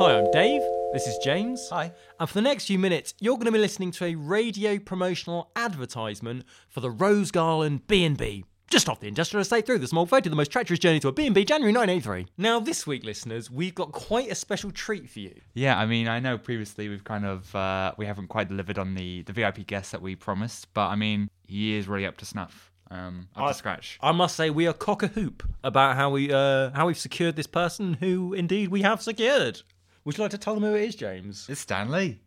Hi, I'm Dave. This is James. Hi. And for the next few minutes, you're going to be listening to a radio promotional advertisement for the Rose Garland B&B. Just off the industrial estate through the small photo, the most treacherous journey to a B&B, January 1983. Now, this week, listeners, we've got quite a special treat for you. Yeah, I mean, I know previously we've kind of uh, we haven't quite delivered on the the VIP guest that we promised, but I mean, he is really up to snuff, um, up I- to scratch. I must say, we are cock a hoop about how we uh, how we've secured this person, who indeed we have secured. Would you like to tell them who it is, James? It's Stan Lee.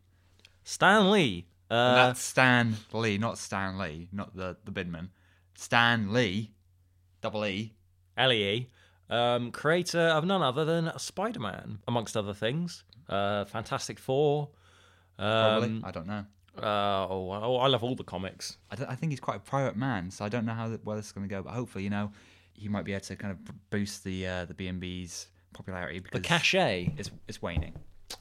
Stan Lee. And Uh, that's Stan Lee, not Stan Lee, not the the Bidman. Stan Lee, double E. Lee, um, creator of none other than Spider Man, amongst other things. Uh, Fantastic Four. Probably. Um, I don't know. uh, oh, oh, I love all the comics. I, don't, I think he's quite a private man, so I don't know how th- well this is going to go. But hopefully, you know, he might be able to kind of b- boost the uh, the B and B's popularity because The cachet, is it's waning.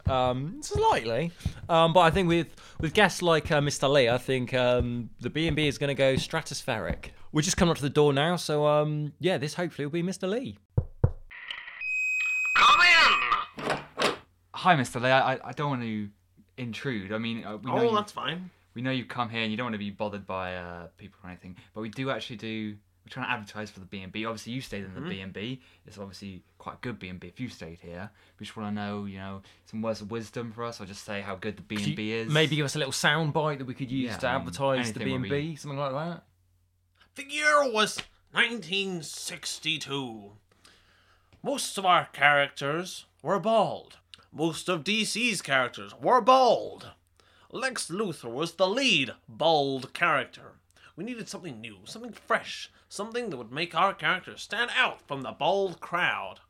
um, slightly, um, but I think with with guests like uh, Mr. Lee, I think um, the B and B is going to go stratospheric. We're just coming up to the door now, so um, yeah, this hopefully will be Mr. Lee. Come in! Hi, Mr. Lee. I, I- I don't want to intrude. I mean, uh, we know Oh, you, that's fine. we know you've come here and you don't want to be bothered by uh, people or anything, but we do actually do. We're trying to advertise for the B and B. Obviously, you stayed in Mm-hmm. the B and B. It's obviously quite a good B and B if you stayed here. We just want to know, you know, some words of wisdom for us, or just say how good the B&B is. Maybe give us a little sound bite that we could use Yeah, to I mean, advertise the B anything and will B, something like that. The year was 1962. Most of our characters were bald. Most of DC's characters were bald. Lex Luthor was the lead bald character. We needed something new, something fresh, something that would make our characters stand out from the bald crowd.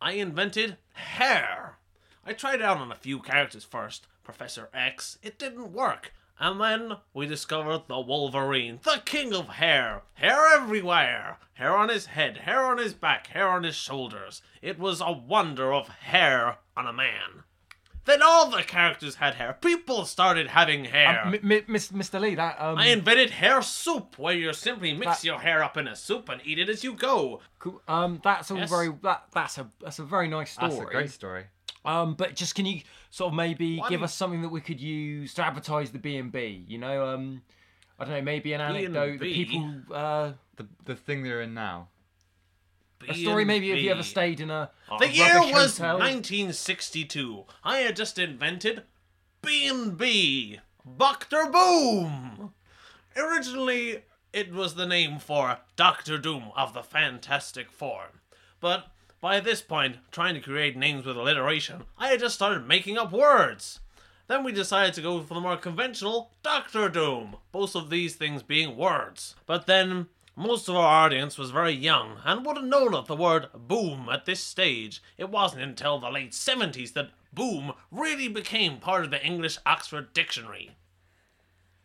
I invented hair. I tried it out on a few characters first. Professor X, it didn't work. And then we discovered the Wolverine, the king of hair. Hair everywhere. Hair on his head, hair on his back, hair on his shoulders. It was a wonder of hair on a man. Then all the characters had hair. People started having hair. Um, M- M- Mr. Lee, that um, I invented hair soup, where you simply mix That- your hair up in a soup and eat it as you go. Cool. Um, that's all Yes. very. That, that's a that's a very nice story. That's a great story. Um, but just can you sort of maybe Why give us something that we could use to advertise the B and B? You know, um, I don't know, maybe an anecdote that B&B? people. Uh, The the thing they're in now. A story maybe if you ever stayed in a. a The year was hotel. 1962. I had just invented B&B, Doctor Boom. Originally, it was the name for Doctor Doom of the Fantastic Four. But by this point, trying to create names with alliteration, I had just started making up words. Then we decided to go for the more conventional Doctor Doom, both of these things being words. But then, most of our audience was very young and wouldn't known of the word boom at this stage. It wasn't until the late 70s that boom really became part of the English Oxford Dictionary.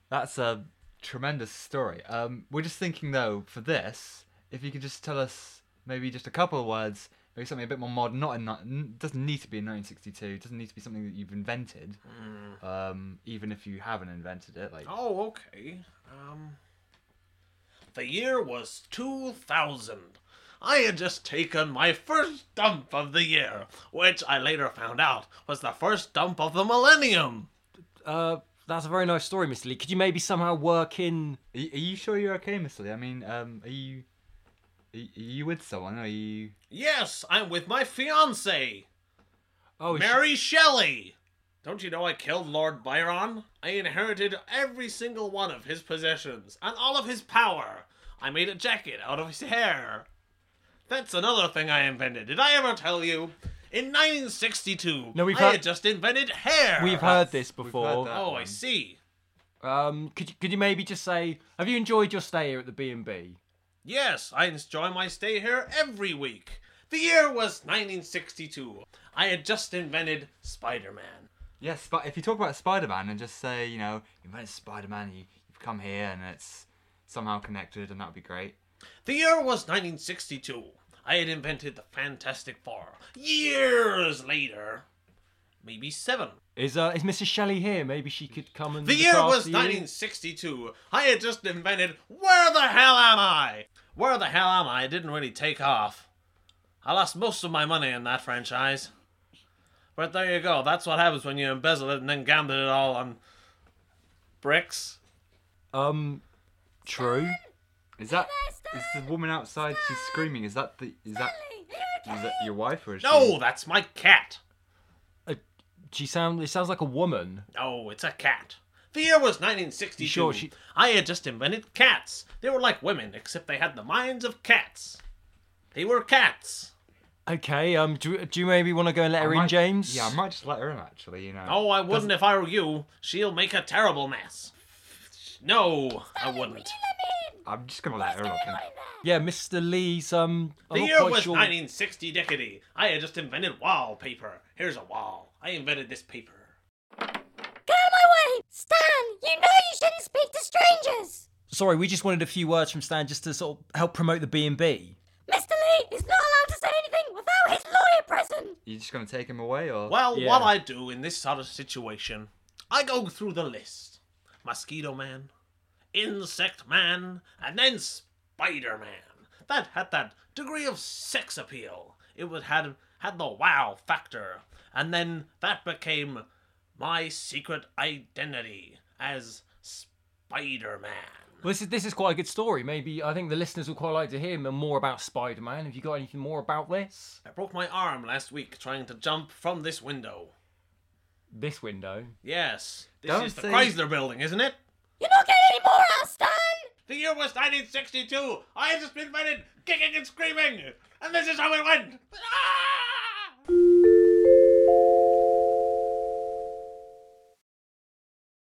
That's a tremendous story. Um, we're just thinking though, for this, if you could just tell us maybe just a couple of words, maybe something a bit more modern. Not in, doesn't need to be in 1962. Doesn't need to be something that you've invented. Um, even if you haven't invented it, like Oh, okay. Um, the year was 2000. I had just taken my first dump of the year, which I later found out was the first dump of the millennium. Uh, that's a very nice story, Mr. Lee. Could you maybe somehow work in? Are you, are you sure you're okay, Mr. Lee? I mean, um, are you are you- with someone? Are you? Yes, I'm with my fiance, Oh, sh- Mary Shelley. Don't you know I killed Lord Byron? I inherited every single one of his possessions and all of his power. I made a jacket out of his hair. That's another thing I invented. Did I ever tell you? In 1962, No, we've I heard- had just invented hair. We've heard this before. heard that. Oh, I see. Um, could you, could you maybe just say, have you enjoyed your stay here at the B and B? Yes, I enjoy my stay here every week. The year was 1962. I had just invented Spider-Man. Yes, but if you talk about Spider-Man and just say, you know, you invented Spider-Man, you, you've come here and it's somehow connected, and that would be great. The year was 1962. I had invented the Fantastic Four. Years later, maybe seven. Is uh, is Mrs. Shelley here? Maybe she could come and. The year was 1962. I had just invented Where the hell am I? Where the hell am I? didn't really take off. I lost most of my money in that franchise. But there you go. That's what happens when you embezzle it and then gamble it all on bricks. Um, true. Is that is the woman outside? She's screaming. Is that the is that is that your wife or is No, She... that's my cat. She sound. It sounds like a woman. No, it's a cat. The year was 1962. Sure she- I had just invented cats. They were like women, except they had the minds of cats. They were cats. Okay. Um, do, do you maybe want to go and let I her in, might- James? Yeah, I might just let her in. Actually, you know. Oh, I wouldn't if I were you. She'll make a terrible mess. No, I wouldn't. I'm just gonna let her look in. Yeah, Mr. Lee's. Um, I'm The not year quite was sure. 1960 decady. I had just invented wallpaper. Here's a wall. I invented this paper. Get out of my way! Stan, you know you shouldn't speak to strangers! Sorry, we just wanted a few words from Stan just to sort of help promote the B and B. Mr. Lee is not allowed to say anything without his lawyer present! You just gonna take him away or? Well, Yeah. what I do in this sort of situation, I go through the list Mosquito Man, Insect Man, and then Spider Man. That had that degree of sex appeal. It would had had the wow factor, and then that became my secret identity as Spider Man. Well, this is this is quite a good story. Maybe I think the listeners would quite like to hear more about Spider-Man. Have you got anything more about this? I broke my arm last week trying to jump from this window. This window. Yes, this Don't is the say- Chrysler building, isn't it? You're not getting any more out, Stan! The year was 1962. I had just been invented, kicking and screaming, and this is how it went. Ah!